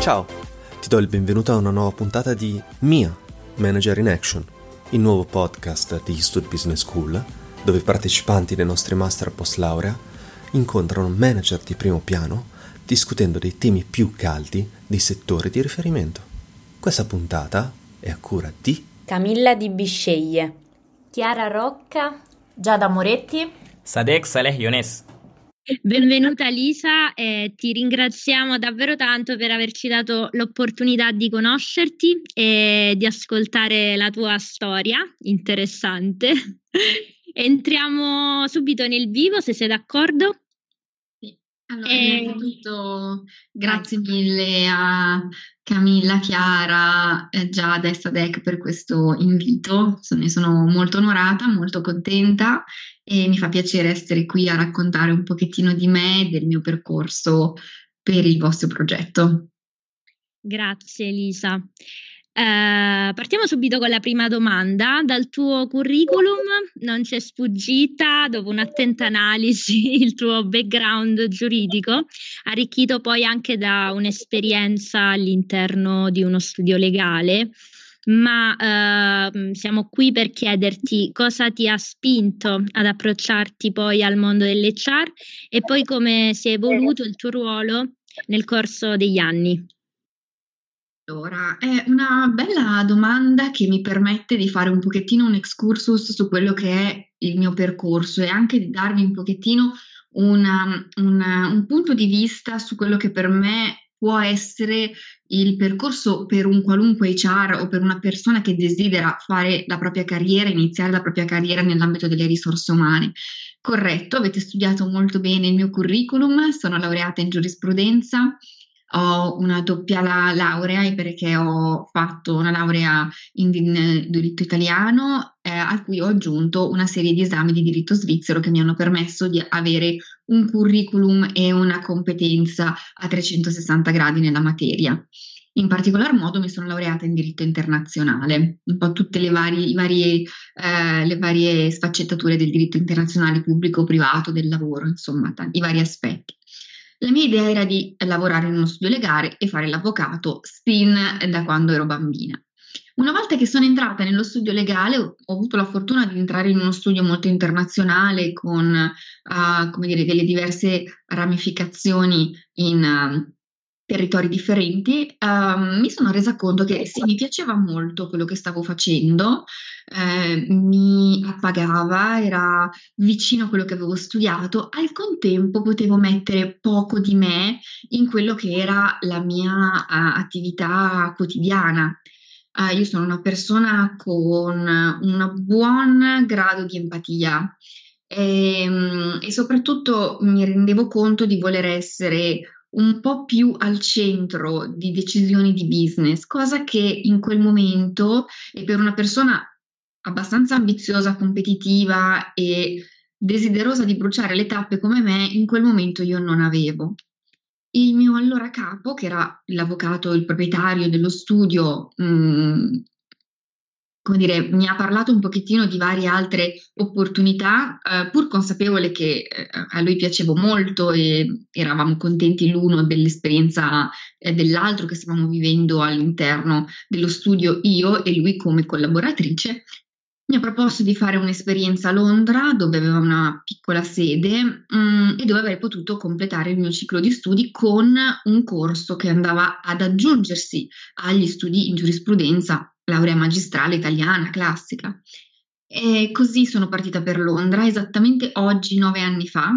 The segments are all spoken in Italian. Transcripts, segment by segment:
Ciao, ti do il benvenuto a una nuova puntata di Mia, Manager in Action, il nuovo podcast di Stud Business School, dove i partecipanti dei nostri master post laurea incontrano manager di primo piano discutendo dei temi più caldi dei settori di riferimento. Questa puntata è a cura di Camilla Di Bisceglie, Chiara Rocca, Giada Moretti, Sadek Saleh Younes. Benvenuta Lisa e ti ringraziamo davvero tanto per averci dato l'opportunità di conoscerti e di ascoltare la tua storia interessante. Entriamo subito nel vivo se sei d'accordo. Allora, innanzitutto grazie mille a Camilla, Chiara, eh, Giada e Sadek per questo invito. Ne sono molto onorata, molto contenta e mi fa piacere essere qui a raccontare un pochettino di me e del mio percorso per il vostro progetto. Grazie Elisa. Uh, partiamo subito con la prima domanda. Dal tuo curriculum non c'è sfuggita, dopo un'attenta analisi, il tuo background giuridico, arricchito poi anche da un'esperienza all'interno di uno studio legale. Ma uh, siamo qui per chiederti cosa ti ha spinto ad approcciarti poi al mondo dell'HR e poi come si è evoluto il tuo ruolo nel corso degli anni. Allora, è una bella domanda che mi permette di fare un pochettino un excursus su quello che è il mio percorso e anche di darvi un pochettino una, una, un punto di vista su quello che per me può essere il percorso per un qualunque HR o per una persona che desidera fare la propria carriera, iniziare la propria carriera nell'ambito delle risorse umane. Corretto, avete studiato molto bene il mio curriculum, sono laureata in giurisprudenza, ho una doppia la- laurea perché ho fatto una laurea in, in diritto italiano eh, a cui ho aggiunto una serie di esami di diritto svizzero che mi hanno permesso di avere un curriculum e una competenza a 360 gradi nella materia. In particolar modo mi sono laureata in diritto internazionale, un po' tutte le varie, varie, eh, le varie sfaccettature del diritto internazionale pubblico, privato, del lavoro, insomma, t- i vari aspetti. La mia idea era di lavorare in uno studio legale e fare l'avvocato sin da quando ero bambina. Una volta che sono entrata nello studio legale, ho avuto la fortuna di entrare in uno studio molto internazionale con uh, dire, delle diverse ramificazioni in, territori differenti, uh, mi sono resa conto che sì, mi piaceva molto quello che stavo facendo, eh, mi appagava, era vicino a quello che avevo studiato, al contempo potevo mettere poco di me in quello che era la mia uh, attività quotidiana. Uh, io sono una persona con un buon grado di empatia e, ehm, e soprattutto mi rendevo conto di voler essere un po' più al centro di decisioni di business, cosa che in quel momento e per una persona abbastanza ambiziosa, competitiva e desiderosa di bruciare le tappe come me, in quel momento io non avevo. Il mio allora capo, che era l'avvocato, il proprietario dello studio, mh, mm, come dire, mi ha parlato un pochettino di varie altre opportunità, eh, pur consapevole che eh, a lui piacevo molto e eravamo contenti l'uno dell'esperienza eh, dell'altro che stavamo vivendo all'interno dello studio io e lui come collaboratrice. Mi ha proposto di fare un'esperienza a Londra dove aveva una piccola sede mh, mm, e dove avrei potuto completare il mio ciclo di studi con un corso che andava ad aggiungersi agli studi in giurisprudenza laurea magistrale italiana, classica. E così sono partita per Londra, esattamente oggi, nove anni fa,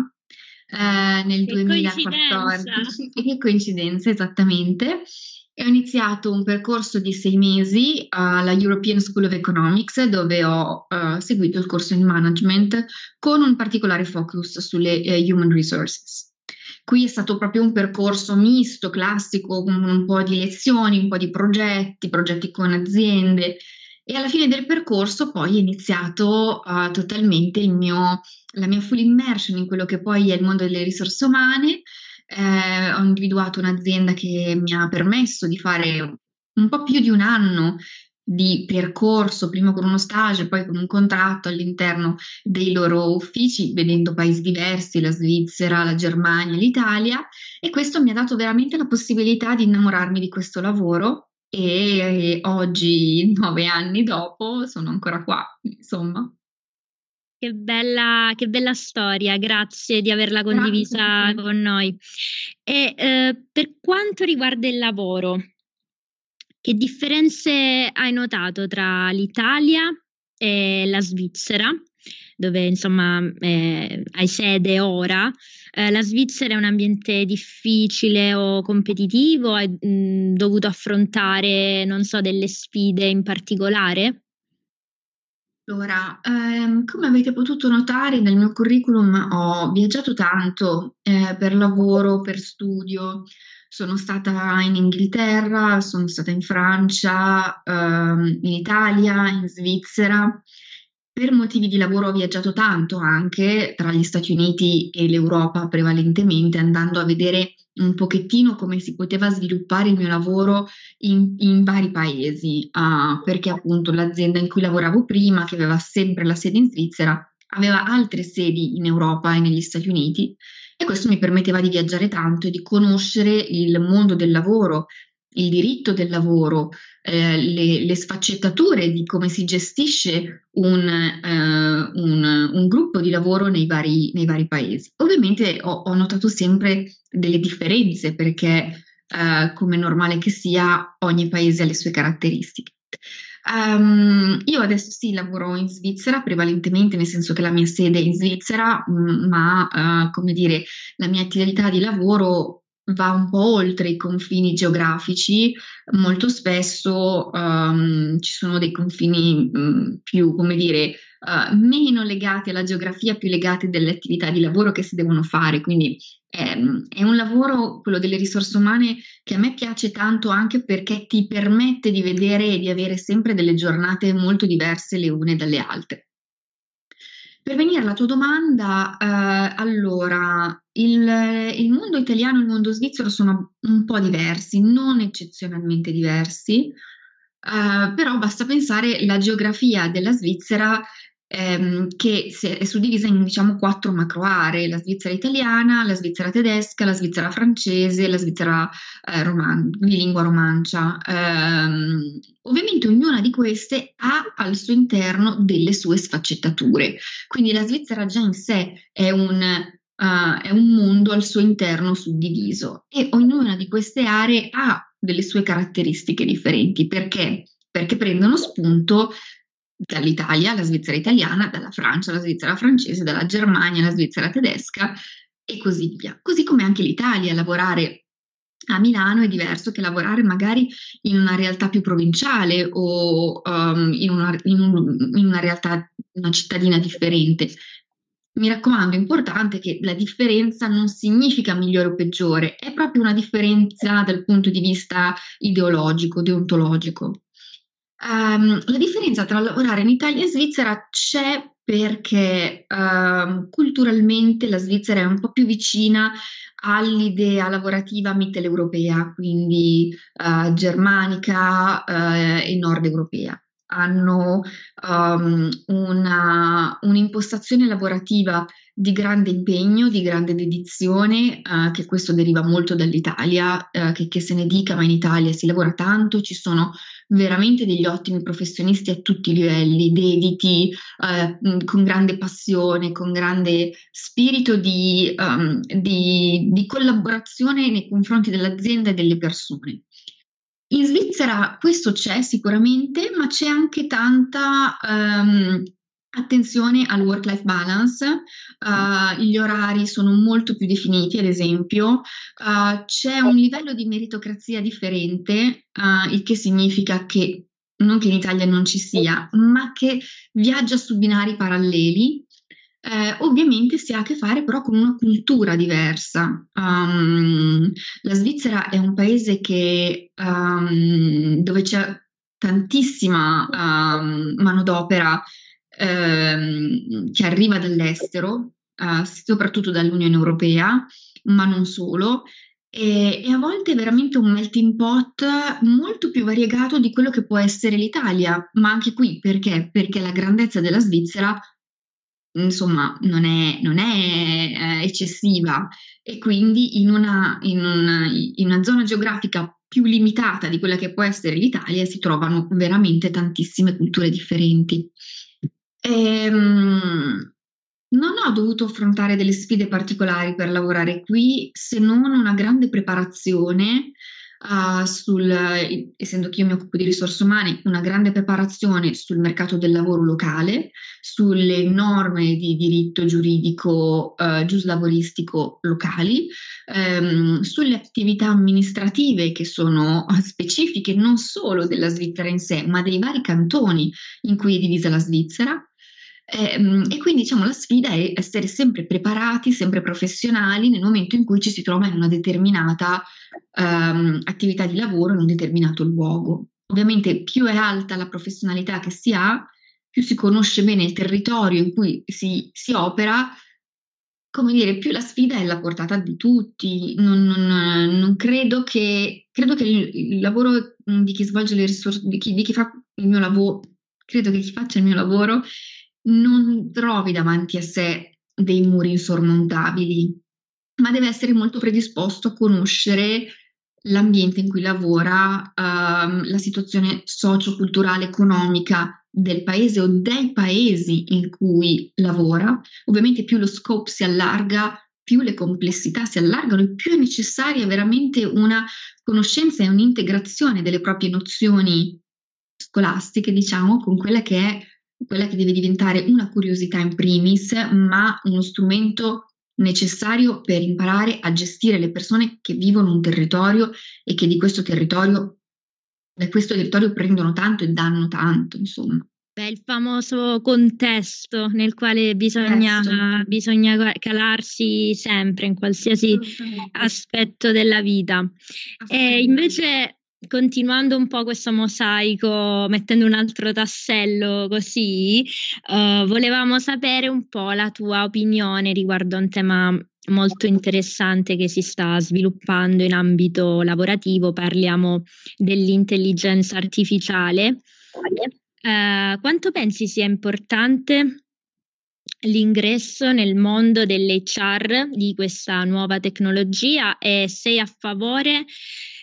eh, nel che 2014. Che coincidenza, esattamente. E ho iniziato un percorso di sei mesi alla European School of Economics, dove ho uh, seguito il corso in management con un particolare focus sulle uh, human resources. Qui è stato proprio un percorso misto, classico, con un po' di lezioni, un po' di progetti, progetti con aziende e alla fine del percorso poi è iniziato uh, totalmente mio, la mia full immersion in quello che poi è il mondo delle risorse umane. Eh, ho individuato un'azienda che mi ha permesso di fare un po' più di un anno di percorso, prima con uno stage, poi con un contratto all'interno dei loro uffici, vedendo paesi diversi, la Svizzera, la Germania, l'Italia, e questo mi ha dato veramente la possibilità di innamorarmi di questo lavoro e oggi, nove anni dopo, sono ancora qua, insomma. Che bella, che bella storia, grazie di averla condivisa grazie. con noi. E eh, per quanto riguarda il lavoro, che differenze hai notato tra l'Italia e la Svizzera, dove insomma eh, hai sede ora? Eh, la Svizzera è un ambiente difficile o competitivo? Hai mh, dovuto affrontare, non so, delle sfide in particolare? Allora, ehm, come avete potuto notare nel mio curriculum ho viaggiato tanto eh, per lavoro, per studio. Sono stata in Inghilterra, sono stata in Francia, ehm, in Italia, in Svizzera. Per motivi di lavoro ho viaggiato tanto anche tra gli Stati Uniti e l'Europa prevalentemente, andando a vedere un pochettino come si poteva sviluppare il mio lavoro in, in vari paesi, uh, perché appunto l'azienda in cui lavoravo prima, che aveva sempre la sede in Svizzera, aveva altre sedi in Europa e negli Stati Uniti e questo mi permetteva di viaggiare tanto e di conoscere il mondo del lavoro, il diritto del lavoro, eh, le, le, sfaccettature di come si gestisce un, eh, un, un gruppo di lavoro nei vari, nei vari paesi. Ovviamente ho, ho, notato sempre delle differenze perché, eh, come normale che sia, ogni paese ha le sue caratteristiche. Um, io adesso sì lavoro in Svizzera prevalentemente, nel senso che la mia sede è in Svizzera, mh, ma uh, come dire, la mia attività di lavoro va un po' oltre i confini geografici, molto spesso um, ci sono dei confini um, più, come dire, uh, meno legati alla geografia, più legati alle attività di lavoro che si devono fare. Quindi è, è un lavoro, quello delle risorse umane, che a me piace tanto anche perché ti permette di vedere e di avere sempre delle giornate molto diverse le une dalle altre. Per venire alla tua domanda, eh, allora, il, il, mondo italiano e il mondo svizzero sono un po' diversi, non eccezionalmente diversi, eh, però basta pensare alla geografia della Svizzera ehm, che è suddivisa in diciamo quattro macro aree, la Svizzera italiana, la Svizzera tedesca, la Svizzera francese, la Svizzera eh, roman- di lingua romancia. Ehm, ovviamente ognuna di queste ha al suo interno delle sue sfaccettature, quindi la Svizzera già in sé è un Uh, è un mondo al suo interno suddiviso e ognuna di queste aree ha delle sue caratteristiche differenti perché? Perché prendono spunto dall'Italia alla Svizzera italiana, dalla Francia alla Svizzera francese, dalla Germania alla Svizzera tedesca e così via. Così come anche l'Italia, lavorare a Milano è diverso che lavorare magari in una realtà più provinciale o um, in, una, in, un, in una realtà, una cittadina differente. Mi raccomando, è importante che la differenza non significa migliore o peggiore, è proprio una differenza dal punto di vista ideologico, deontologico. Um, la differenza tra lavorare in Italia e Svizzera c'è perché uh, culturalmente la Svizzera è un po' più vicina all'idea lavorativa mitteleuropea, quindi uh, germanica uh, e nord europea. Hanno um, una, un'impostazione lavorativa di grande impegno, di grande dedizione, eh, che questo deriva molto dall'Italia, eh, che, che, se ne dica, ma in Italia si lavora tanto, ci sono veramente degli ottimi professionisti a tutti i livelli, dediti, eh, con grande passione, con grande spirito di, um, di, di collaborazione nei confronti dell'azienda e delle persone. In Svizzera questo c'è sicuramente, ma c'è anche tanta um, Attenzione al work-life balance, uh, gli orari sono molto più definiti, ad esempio, uh, c'è un livello di meritocrazia differente, uh, il che significa che non che in Italia non ci sia, ma che viaggia su binari paralleli. Eh, ovviamente si ha a che fare però con una cultura diversa. Um, la Svizzera è un paese che, um, dove c'è tantissima um, manodopera che arriva dall'estero, eh, soprattutto dall'Unione Europea, ma non solo. e, e a volte è veramente un melting pot molto più variegato di quello che può essere l'Italia, ma anche qui perché? Perché la grandezza della Svizzera insomma non è, non è eh, eccessiva e quindi in una, in, una, in una zona geografica più limitata di quella che può essere l'Italia si trovano veramente tantissime culture differenti. Ehm, non ho dovuto affrontare delle sfide particolari per lavorare qui, se non una grande preparazione uh, sul, essendo che io mi occupo di risorse umane, una grande preparazione sul mercato del lavoro locale, sulle norme di diritto giuridico uh, giuslavoristico locali, um, sulle attività amministrative che sono specifiche non solo della Svizzera in sé, ma dei vari cantoni in cui è divisa la Svizzera Ehm, e quindi diciamo la sfida è essere sempre preparati, sempre professionali nel momento in cui ci si trova in una determinata um, attività di lavoro, in un determinato luogo. Ovviamente più è alta la professionalità che si ha, più si conosce bene il territorio in cui si, si opera, come dire, più la sfida è alla portata di tutti. Non, non, non credo che, credo che il, lavoro di chi svolge le risorse, di chi, di chi fa il mio lavoro, credo che chi faccia il mio lavoro non trovi davanti a sé dei muri insormontabili, ma deve essere molto predisposto a conoscere l'ambiente in cui lavora, ehm, la situazione socio-culturale, economica del paese o dei paesi in cui lavora. Ovviamente più lo scope si allarga, più le complessità si allargano e più è necessaria veramente una conoscenza e un'integrazione delle proprie nozioni scolastiche, diciamo, con quella che è quella che deve diventare una curiosità in primis, ma uno strumento necessario per imparare a gestire le persone che vivono un territorio e che di questo territorio, da questo territorio prendono tanto e danno tanto, insomma. Beh, il famoso contesto nel quale bisogna, bisogna calarsi sempre in qualsiasi aspetto della vita. E invece continuando un po' questo mosaico, mettendo un altro tassello così, uh, volevamo sapere un po' la tua opinione riguardo a un tema molto interessante che si sta sviluppando in ambito lavorativo, parliamo dell'intelligenza artificiale. Uh, quanto pensi sia importante l'ingresso nel mondo dell'HR di questa nuova tecnologia e sei a favore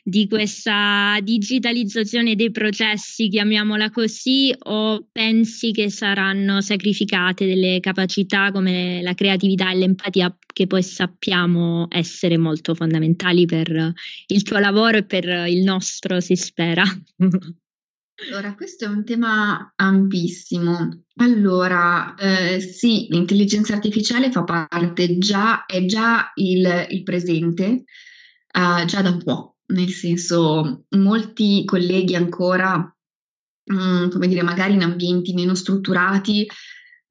di questa digitalizzazione dei processi, chiamiamola così, o pensi che saranno sacrificate delle capacità come la creatività e l'empatia che poi sappiamo essere molto fondamentali per il tuo lavoro e per il nostro, si spera? Allora, questo è un tema ampissimo. Allora, eh, sì, l'intelligenza artificiale fa parte già, è già il, il presente, eh, già da un po', nel senso molti colleghi ancora, mh, come dire, magari in ambienti meno strutturati,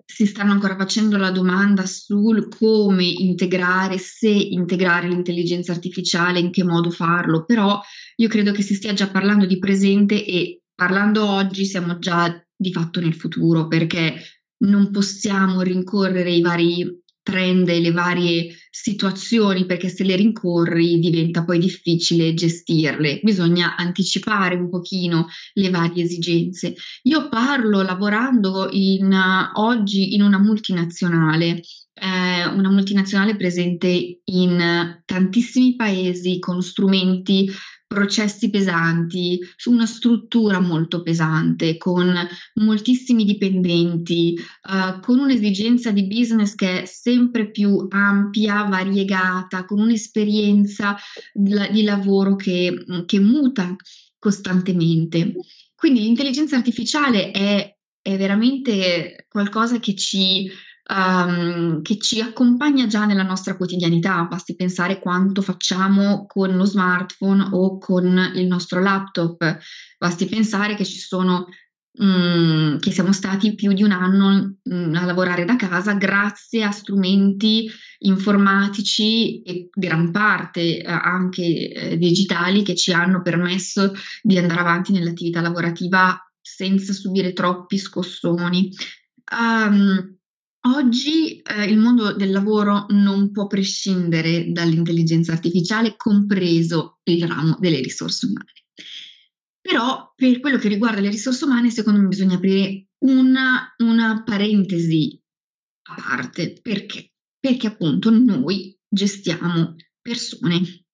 si stanno ancora facendo la domanda sul come integrare, se integrare l'intelligenza artificiale, in che modo farlo, però io credo che si stia già parlando di presente e parlando oggi siamo già di fatto nel futuro perché non possiamo rincorrere i vari trend e le varie situazioni perché se le rincorri diventa poi difficile gestirle, bisogna anticipare un pochino le varie esigenze. Io parlo lavorando in, oggi in una multinazionale eh, una multinazionale presente in tantissimi paesi con strumenti processi pesanti, su una struttura molto pesante, con moltissimi dipendenti, uh, con un'esigenza di business che è sempre più ampia, variegata, con un'esperienza di, di lavoro che, che, muta costantemente. Quindi l'intelligenza artificiale è, è veramente qualcosa che ci um, che ci accompagna già nella nostra quotidianità, basti pensare quanto facciamo con lo smartphone o con il nostro laptop, basti pensare che ci sono um, che siamo stati più di un anno um, a lavorare da casa grazie a strumenti informatici e gran parte eh, anche eh, digitali che ci hanno permesso di andare avanti nell'attività lavorativa senza subire troppi scossoni. Um, oggi eh, il mondo del lavoro non può prescindere dall'intelligenza artificiale, compreso il ramo delle risorse umane. Però per quello che riguarda le risorse umane, secondo me bisogna aprire una, una parentesi a parte. Perché? Perché appunto noi gestiamo persone,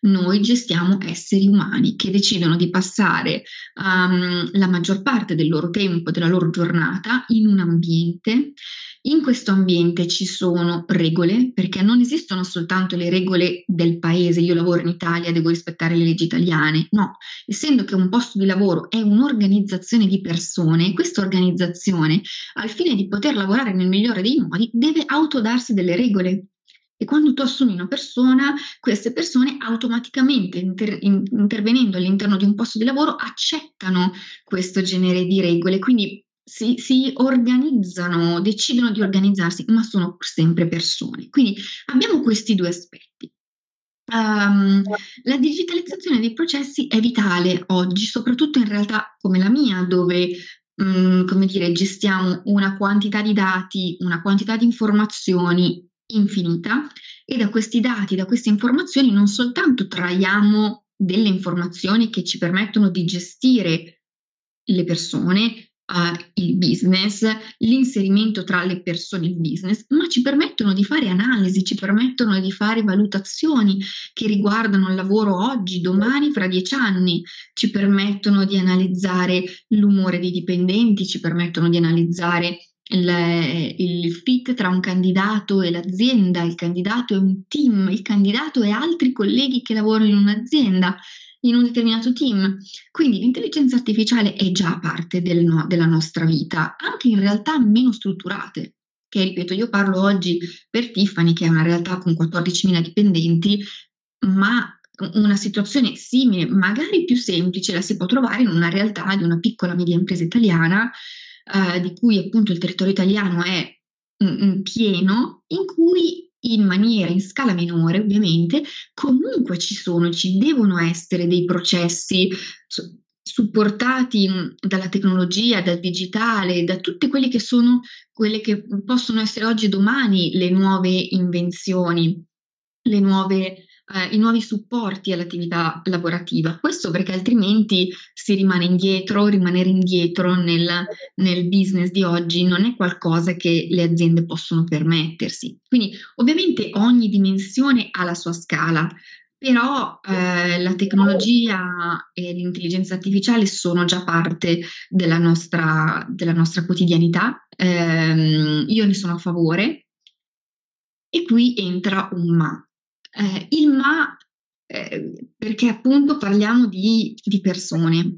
noi gestiamo esseri umani che decidono di passare um, la maggior parte del loro tempo, della loro giornata in un ambiente. In questo ambiente ci sono regole, perché non esistono soltanto le regole del paese, io lavoro in Italia, devo rispettare le leggi italiane, no, essendo che un posto di lavoro è un'organizzazione di persone, questa organizzazione, al fine di poter lavorare nel migliore dei modi, deve autodarsi delle regole. E quando tu assumi una persona, queste persone automaticamente inter- in- intervenendo all'interno di un posto di lavoro accettano questo genere di regole, quindi si, si, organizzano, decidono di organizzarsi, ma sono sempre persone. Quindi abbiamo questi due aspetti. Um, la digitalizzazione dei processi è vitale oggi, soprattutto in realtà come la mia, dove um, come dire, gestiamo una quantità di dati, una quantità di informazioni infinita e da questi dati, da queste informazioni non soltanto traiamo delle informazioni che ci permettono di gestire le persone, uh, il business, l'inserimento tra le persone e il business, ma ci permettono di fare analisi, ci permettono di fare valutazioni che riguardano il lavoro oggi, domani, fra dieci anni, ci permettono di analizzare l'umore dei dipendenti, ci permettono di analizzare il, il, fit tra un candidato e l'azienda, il candidato è un team, il candidato e altri colleghi che lavorano in un'azienda, in un determinato team. Quindi l'intelligenza artificiale è già parte del della nostra vita, anche in realtà meno strutturate. Che ripeto, io parlo oggi per Tiffany, che è una realtà con 14.000 dipendenti, ma una situazione simile, magari più semplice, la si può trovare in una realtà di una piccola media impresa italiana eh, di cui appunto il territorio italiano è mm, mm, pieno, in cui in maniera, in scala minore ovviamente, comunque ci sono, ci devono essere dei processi supportati mm, dalla tecnologia, dal digitale, da tutte quelle che sono quelle che possono essere oggi e domani le nuove invenzioni, le nuove eh, i nuovi supporti all'attività lavorativa. Questo perché altrimenti si rimane indietro, rimanere indietro nel, nel business di oggi non è qualcosa che le aziende possono permettersi. Quindi ovviamente ogni dimensione ha la sua scala, però eh, la tecnologia e l'intelligenza artificiale sono già parte della nostra, della nostra quotidianità. Eh, io ne sono a favore. E qui entra un ma. Eh, il ma, eh, perché appunto parliamo di, di, persone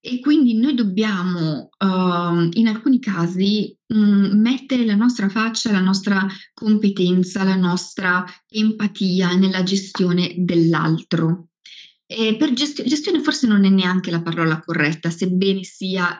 e quindi noi dobbiamo uh, in alcuni casi mh, mm, mettere la nostra faccia, la nostra competenza, la nostra empatia nella gestione dell'altro. E per gesti- gestione forse non è neanche la parola corretta, sebbene sia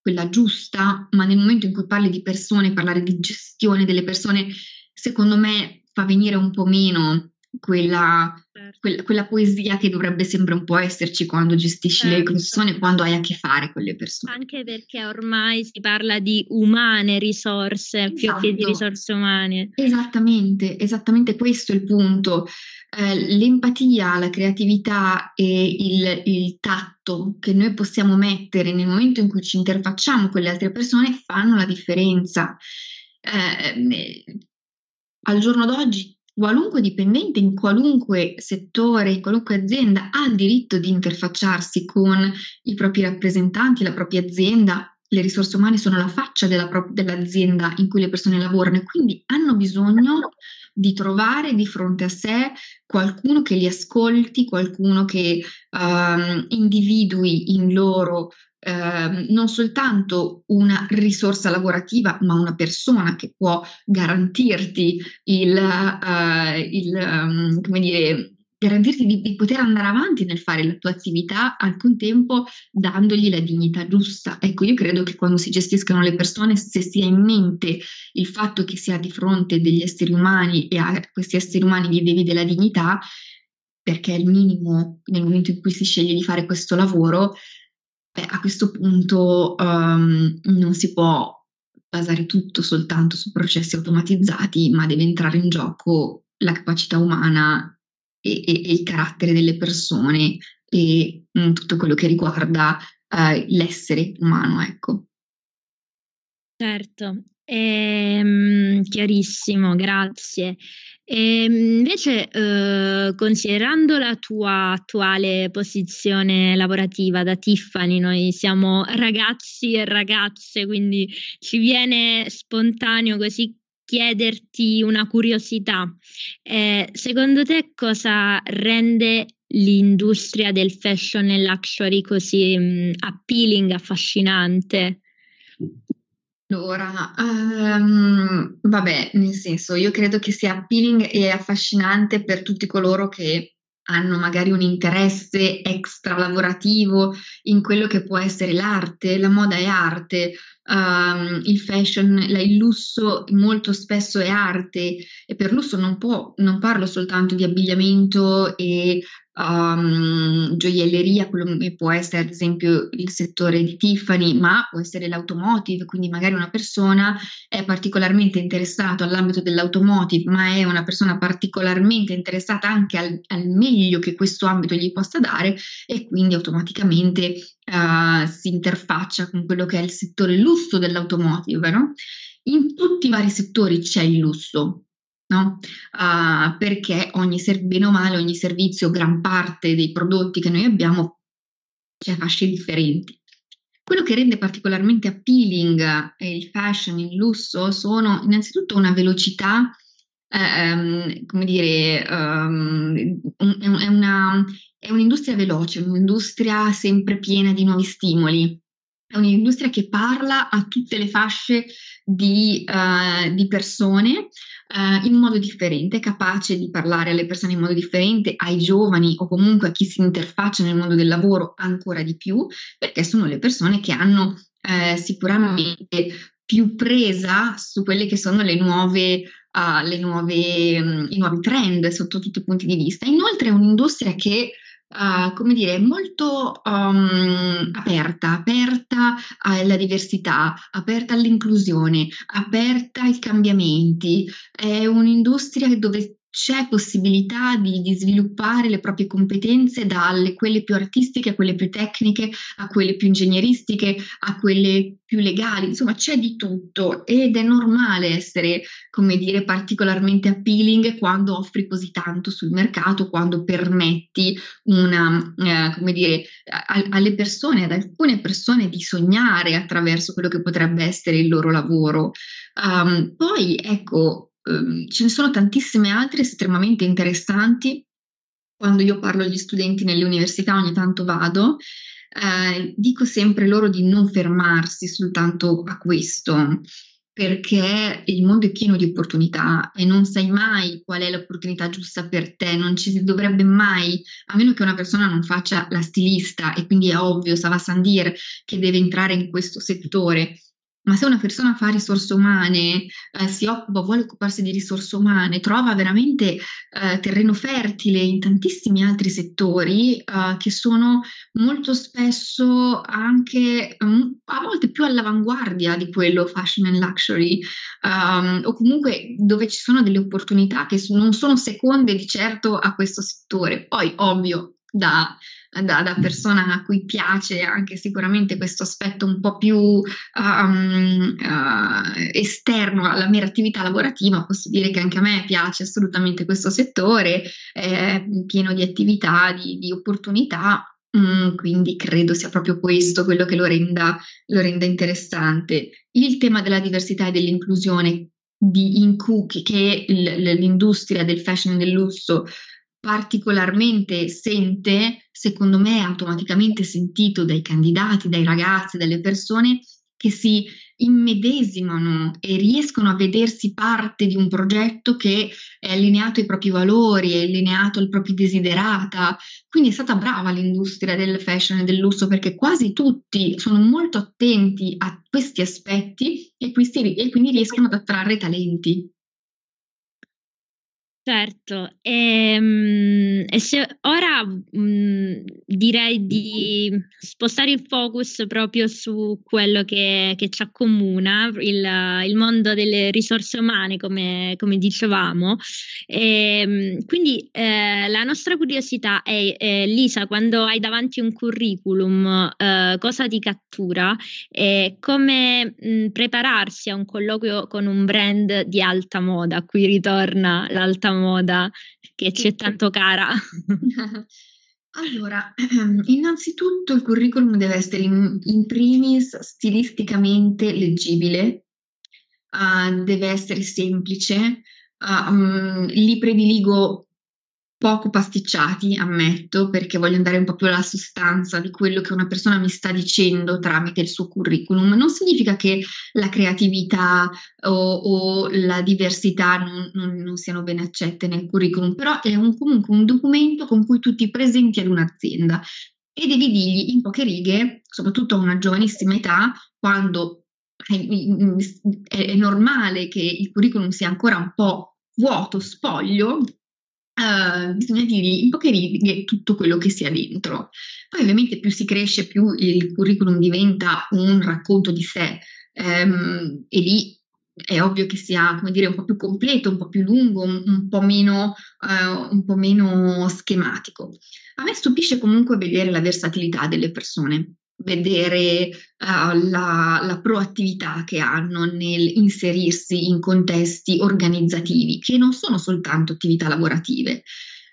quella giusta, ma nel momento in cui parli di persone, parlare di gestione delle persone, secondo me fa venire un po' meno quella, certo. quella, quella, poesia che dovrebbe sempre un po' esserci quando gestisci certo. le persone, quando hai a che fare con le persone. Anche perché ormai si parla di umane risorse esatto. più che di esatto. risorse umane. Esattamente, esattamente questo è il punto. Eh, l'empatia, la creatività e il, il tatto che noi possiamo mettere nel momento in cui ci interfacciamo con le altre persone fanno la differenza. Eh, al giorno d'oggi qualunque dipendente in qualunque settore, in qualunque azienda ha il diritto di interfacciarsi con i propri rappresentanti, la propria azienda. Le risorse umane sono la faccia della pro- dell'azienda in cui le persone lavorano e quindi hanno bisogno di trovare di fronte a sé qualcuno che li ascolti, qualcuno che uh, individui in loro eh, non soltanto una risorsa lavorativa, ma una persona che può garantirti il, uh, il um, come dire, garantirti di, di, poter andare avanti nel fare la tua attività, al contempo dandogli la dignità giusta. Ecco, io credo che quando si gestiscono le persone, se si ha in mente il fatto che si ha di fronte degli esseri umani e a questi esseri umani gli devi della dignità, perché è il minimo nel momento in cui si sceglie di fare questo lavoro, beh, a questo punto um, non si può basare tutto soltanto su processi automatizzati, ma deve entrare in gioco la capacità umana e, e, e il carattere delle persone e mh, mm, tutto quello che riguarda uh, l'essere umano, ecco. Certo, ehm, chiarissimo, grazie. E ehm, invece, eh, considerando la tua attuale posizione lavorativa da Tiffany, noi siamo ragazzi e ragazze, quindi ci viene spontaneo così chiederti una curiosità. Eh, secondo te cosa rende l'industria del fashion e luxury così mh, mm, appealing, affascinante? Allora, um, vabbè, nel senso, io credo che sia appealing e affascinante per tutti coloro che hanno magari un interesse extra lavorativo in quello che può essere l'arte, la moda è arte, um, il fashion, il lusso molto spesso è arte e per lusso non, può, non parlo soltanto di abbigliamento e um, gioielleria, quello che può essere ad esempio il settore di Tiffany, ma può essere l'automotive, quindi magari una persona è particolarmente interessata all'ambito dell'automotive, ma è una persona particolarmente interessata anche al, al meglio che questo ambito gli possa dare e quindi automaticamente uh, si interfaccia con quello che è il settore lusso dell'automotive, no? In tutti i vari settori c'è il lusso, no? Uh, perché ogni ser- bene o male, ogni servizio, gran parte dei prodotti che noi abbiamo c'è fasce differenti. Quello che rende particolarmente appealing eh, il fashion, il lusso, sono innanzitutto una velocità, ehm, come dire, um, è, una, è un'industria veloce, un'industria sempre piena di nuovi stimoli, è un'industria che parla a tutte le fasce di, uh, di persone uh, in modo differente, capace di parlare alle persone in modo differente, ai giovani o comunque a chi si interfaccia nel mondo del lavoro ancora di più, perché sono le persone che hanno uh, sicuramente più presa su quelle che sono le nuove, le nuove, um, i nuovi trend sotto tutti i punti di vista. Inoltre è un'industria che uh, come dire, molto um, aperta, aperta alla diversità, aperta all'inclusione, aperta ai cambiamenti. È un'industria dove c'è possibilità di, di, sviluppare le proprie competenze dalle quelle più artistiche a quelle più tecniche, a quelle più ingegneristiche, a quelle più legali, insomma c'è di tutto ed è normale essere, come dire, particolarmente appealing quando offri così tanto sul mercato, quando permetti una, eh, come dire, a, alle persone, ad alcune persone di sognare attraverso quello che potrebbe essere il loro lavoro. Um, poi ecco, Ehm, ce ne sono tantissime altre estremamente interessanti. Quando io parlo agli studenti nelle università, ogni tanto vado, eh, dico sempre loro di non fermarsi soltanto a questo, perché il mondo è pieno di opportunità e non sai mai qual è l'opportunità giusta per te, non ci si dovrebbe mai, a meno che una persona non faccia la stilista e quindi è ovvio, Sava Sandir, che deve entrare in questo settore ma se una persona fa risorse umane, eh, si occupa, vuole occuparsi di risorse umane, trova veramente eh, terreno fertile in tantissimi altri settori eh, che sono molto spesso anche um, a volte più all'avanguardia di quello fashion and luxury um, o comunque dove ci sono delle opportunità che non sono seconde di certo a questo settore. Poi, ovvio, da da, persona a cui piace anche sicuramente questo aspetto un po' più um, uh, esterno alla mera attività lavorativa, posso dire che anche a me piace assolutamente questo settore, è pieno di attività, di, di opportunità. Mm, quindi credo sia proprio questo quello che lo renda, lo renda interessante. Il tema della diversità e dell'inclusione di, in cui, che l'industria del fashion e del lusso particolarmente sente, secondo me automaticamente sentito dai candidati, dai ragazzi, dalle persone che si immedesimano e riescono a vedersi parte di un progetto che è allineato ai propri valori, è allineato ai propri desiderata. Quindi è stata brava l'industria del fashion e del lusso perché quasi tutti sono molto attenti a questi aspetti e, e quindi riescono ad attrarre talenti. Certo, ehm, e se ora mh, direi di spostare il focus proprio su quello che, che ci accomuna, il, il, mondo delle risorse umane, come, come dicevamo. E, ehm, quindi eh, la nostra curiosità è, eh, Lisa, quando hai davanti un curriculum, eh, cosa ti cattura e come mh, prepararsi a un colloquio con un brand di alta moda, a cui ritorna l'alta moda che ci è tanto cara? Allora, innanzitutto il curriculum deve essere in, in primis stilisticamente leggibile, uh, deve essere semplice, uh, um, li prediligo poco pasticciati, ammetto, perché voglio andare un po' più alla sostanza di quello che una persona mi sta dicendo tramite il suo curriculum. Non significa che la creatività o, o la diversità non, non, non, siano ben accette nel curriculum, però è un, comunque un documento con cui tu ti presenti ad un'azienda e devi dirgli in poche righe, soprattutto a una giovanissima età, quando è, è, normale che il curriculum sia ancora un po' vuoto, spoglio, Uh, bisogna dirgli in poche righe tutto quello che sia dentro. Poi ovviamente più si cresce, più il curriculum diventa un racconto di sé um, e lì è ovvio che sia, come dire, un po' più completo, un po' più lungo, un, un, po, meno, uh, un po' meno schematico. A me stupisce comunque vedere la versatilità delle persone vedere uh, la, la, proattività che hanno nel inserirsi in contesti organizzativi, che non sono soltanto attività lavorative,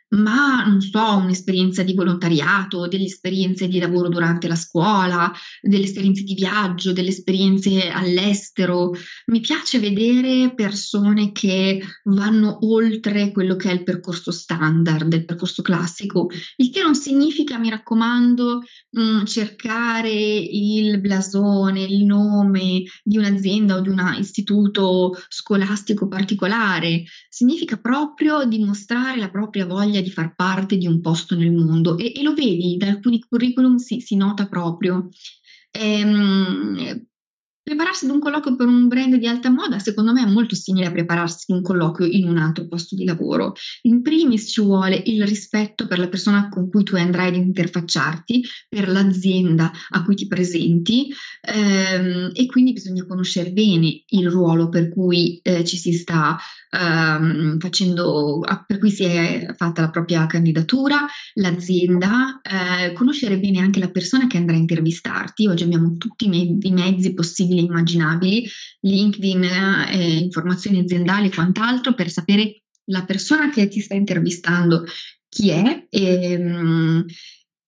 ma non so, un'esperienza di volontariato, delle esperienze di lavoro durante la scuola, delle esperienze di viaggio, delle esperienze all'estero. Mi piace vedere persone che vanno oltre quello che è il percorso standard, il percorso classico, il che non significa, mi raccomando, mh, mm, cercare il blasone, il nome di un'azienda o di un istituto scolastico particolare, significa proprio dimostrare la propria voglia voglia di far parte di un posto nel mondo e, e lo vedi, da alcuni curriculum si, si nota proprio. Ehm, Prepararsi ad un colloquio per un brand di alta moda, secondo me, è molto simile a prepararsi ad un colloquio in un altro posto di lavoro. In primis ci vuole il rispetto per la persona con cui tu andrai ad interfacciarti, per l'azienda a cui ti presenti ehm, e quindi bisogna conoscere bene il ruolo per cui eh, ci si sta ehm, facendo, per cui si è fatta la propria candidatura, l'azienda, eh, conoscere bene anche la persona che andrà a intervistarti. Oggi abbiamo tutti i, me- i mezzi possibili possibili e immaginabili, LinkedIn, eh, informazioni aziendali e quant'altro per sapere la persona che ti sta intervistando chi è e, ehm,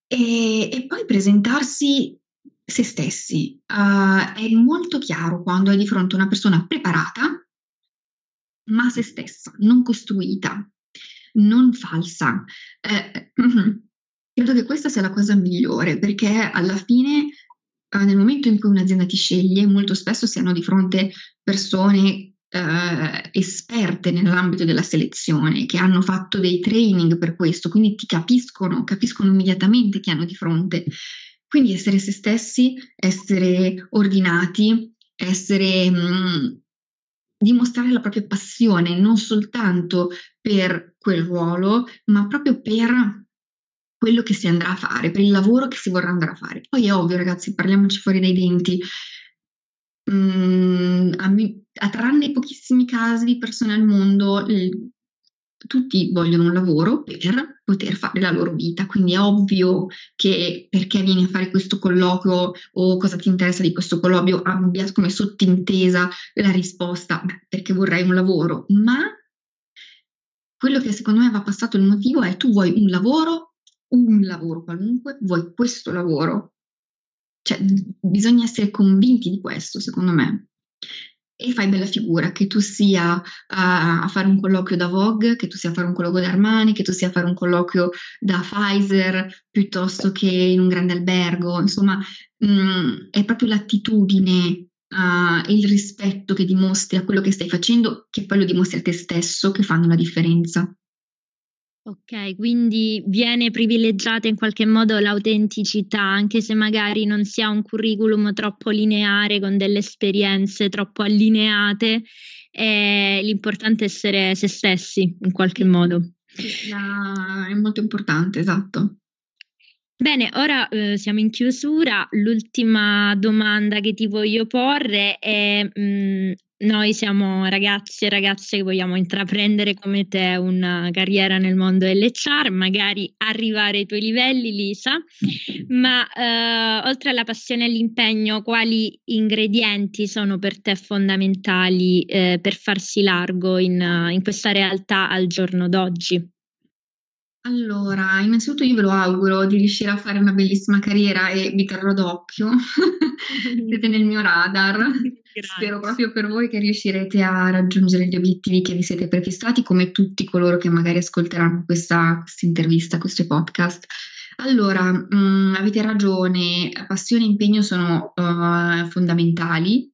e, e poi presentarsi se stessi. Uh, è molto chiaro quando hai di fronte una persona preparata, ma se stessa, non costruita, non falsa. Eh, credo che questa sia la cosa migliore perché alla fine uh, nel momento in cui un'azienda ti sceglie, molto spesso si hanno di fronte persone uh, esperte nell'ambito della selezione, che hanno fatto dei training per questo, quindi ti capiscono, capiscono immediatamente chi hanno di fronte. Quindi essere se stessi, essere ordinati, essere... Mh, mm, dimostrare la propria passione non soltanto per quel ruolo, ma proprio per quello che si andrà a fare, per il lavoro che si vorrà andare a fare. Poi è ovvio, ragazzi, parliamoci fuori dai denti. Mm, a, a tranne pochissimi casi di persone al mondo, tutti vogliono un lavoro per poter fare la loro vita, quindi è ovvio che perché vieni a fare questo colloquio o cosa ti interessa di questo colloquio abbia come sottintesa la risposta perché vorrei un lavoro, ma quello che secondo me va passato il motivo è tu vuoi un lavoro un lavoro qualunque, vuoi questo lavoro. Cioè, bisogna essere convinti di questo, secondo me. E fai bella figura, che tu sia uh, a fare un colloquio da Vogue, che tu sia a fare un colloquio da Armani, che tu sia a fare un colloquio da Pfizer, piuttosto che in un grande albergo. Insomma, mh, mm, è proprio l'attitudine uh, e il rispetto che dimostri a quello che stai facendo, che poi lo dimostri a te stesso, che fanno la differenza. Ok, quindi viene privilegiata in qualche modo l'autenticità, anche se magari non si ha un curriculum troppo lineare con delle esperienze troppo allineate, eh, l'importante è essere se stessi in qualche modo. La... È molto importante, esatto. Bene, ora eh, siamo in chiusura. L'ultima domanda che ti voglio porre è mh, mm, noi siamo ragazzi e ragazze che vogliamo intraprendere come te una carriera nel mondo dell'HR, magari arrivare ai tuoi livelli, Lisa, ma eh, oltre alla passione e all'impegno, quali ingredienti sono per te fondamentali eh, per farsi largo in, in questa realtà al giorno d'oggi? Allora, innanzitutto io ve lo auguro di riuscire a fare una bellissima carriera e vi terrò d'occhio, siete nel mio radar. Grazie. Spero proprio per voi che riuscirete a raggiungere gli obiettivi che vi siete prefissati, come tutti coloro che magari ascolteranno questa, intervista, questo podcast. Allora, mh, mm, avete ragione, passione e impegno sono uh, fondamentali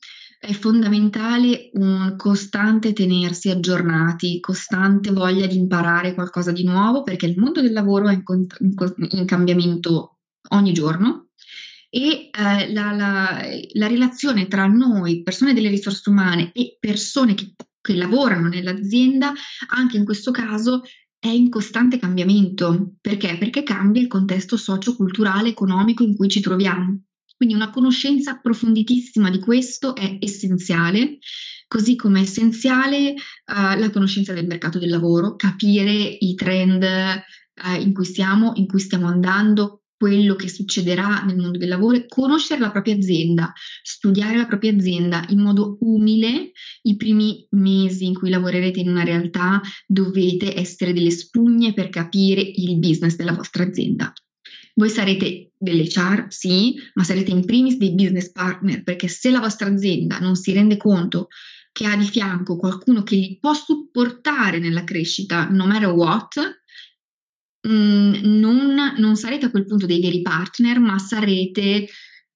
è fondamentale un costante tenersi aggiornati, costante voglia di imparare qualcosa di nuovo, perché il mondo del lavoro è in, in, in cambiamento ogni giorno e eh, la, la, la, relazione tra noi, persone delle risorse umane e persone che, che lavorano nell'azienda, anche in questo caso è in costante cambiamento. Perché? Perché cambia il contesto socio-culturale, economico in cui ci troviamo. Quindi una conoscenza approfonditissima di questo è essenziale, così come è essenziale uh, la conoscenza del mercato del lavoro, capire i trend uh, in cui stiamo, in cui stiamo andando, quello che succederà nel mondo del lavoro, conoscere la propria azienda, studiare la propria azienda in modo umile. I primi mesi in cui lavorerete in una realtà dovete essere delle spugne per capire il business della vostra azienda. Voi sarete delle char, sì, ma sarete in primis dei business partner, perché se la vostra azienda non si rende conto che ha di fianco qualcuno che li può supportare nella crescita, no matter what, mm, non, non sarete a quel punto dei veri partner, ma sarete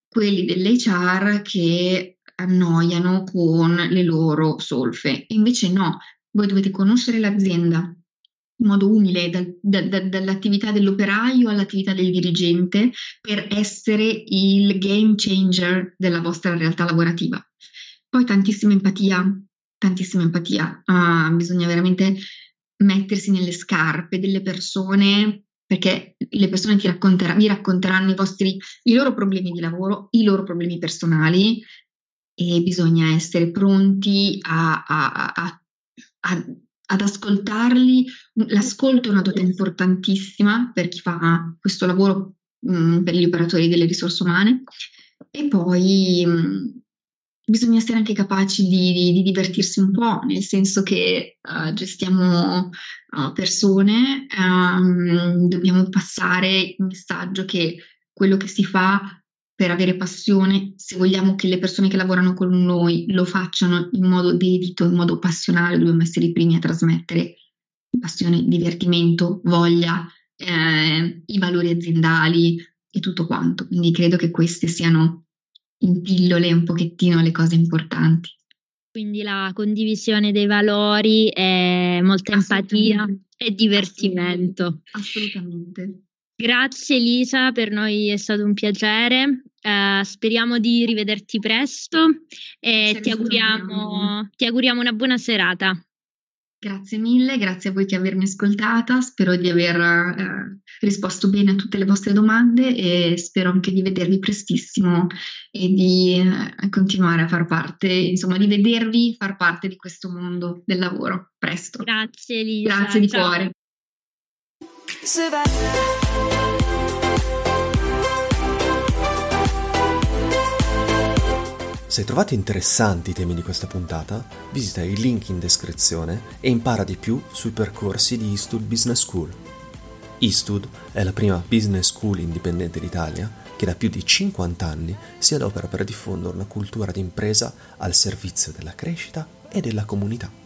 quelli dell'HR che annoiano con le loro solfe. Invece no, voi dovete conoscere l'azienda, in modo umile dal, da, da, dall'attività dell'operaio all'attività del dirigente per essere il game changer della vostra realtà lavorativa. Poi tantissima empatia, tantissima empatia, uh, bisogna veramente mettersi nelle scarpe delle persone perché le persone ti racconter- vi racconteranno i, vostri, i loro problemi di lavoro, i loro problemi personali e bisogna essere pronti a, a, a, a ad ascoltarli. L'ascolto è una dote importantissima per chi fa questo lavoro mh, mm, per gli operatori delle risorse umane. E poi mh, mm, bisogna essere anche capaci di, di, di, divertirsi un po', nel senso che uh, gestiamo uh, persone, um, dobbiamo passare il messaggio che quello che si fa per avere passione, se vogliamo che le persone che lavorano con noi lo facciano in modo dedito, in modo passionale, dobbiamo essere i primi a trasmettere passione, divertimento, voglia, eh, i valori aziendali e tutto quanto. Quindi credo che queste siano in pillole un pochettino le cose importanti. Quindi la condivisione dei valori, e molta empatia e divertimento. Assolutamente. Grazie Elisa, per noi è stato un piacere. Uh, speriamo di rivederti presto e ti auguriamo, ti auguriamo, una buona serata. Grazie mille, grazie a voi di avermi ascoltata, spero di aver uh, risposto bene a tutte le vostre domande e spero anche di vedervi prestissimo e di uh, continuare a far parte, insomma, di vedervi far parte di questo mondo del lavoro presto. Grazie Elisa. Grazie di Ciao. cuore. Se hai trovato interessanti i temi di questa puntata, visita il link in descrizione e impara di più sui percorsi di Eastwood Business School. Eastwood è la prima business school indipendente d'Italia che da più di 50 anni si adopera per diffondere una cultura d'impresa al servizio della crescita e della comunità.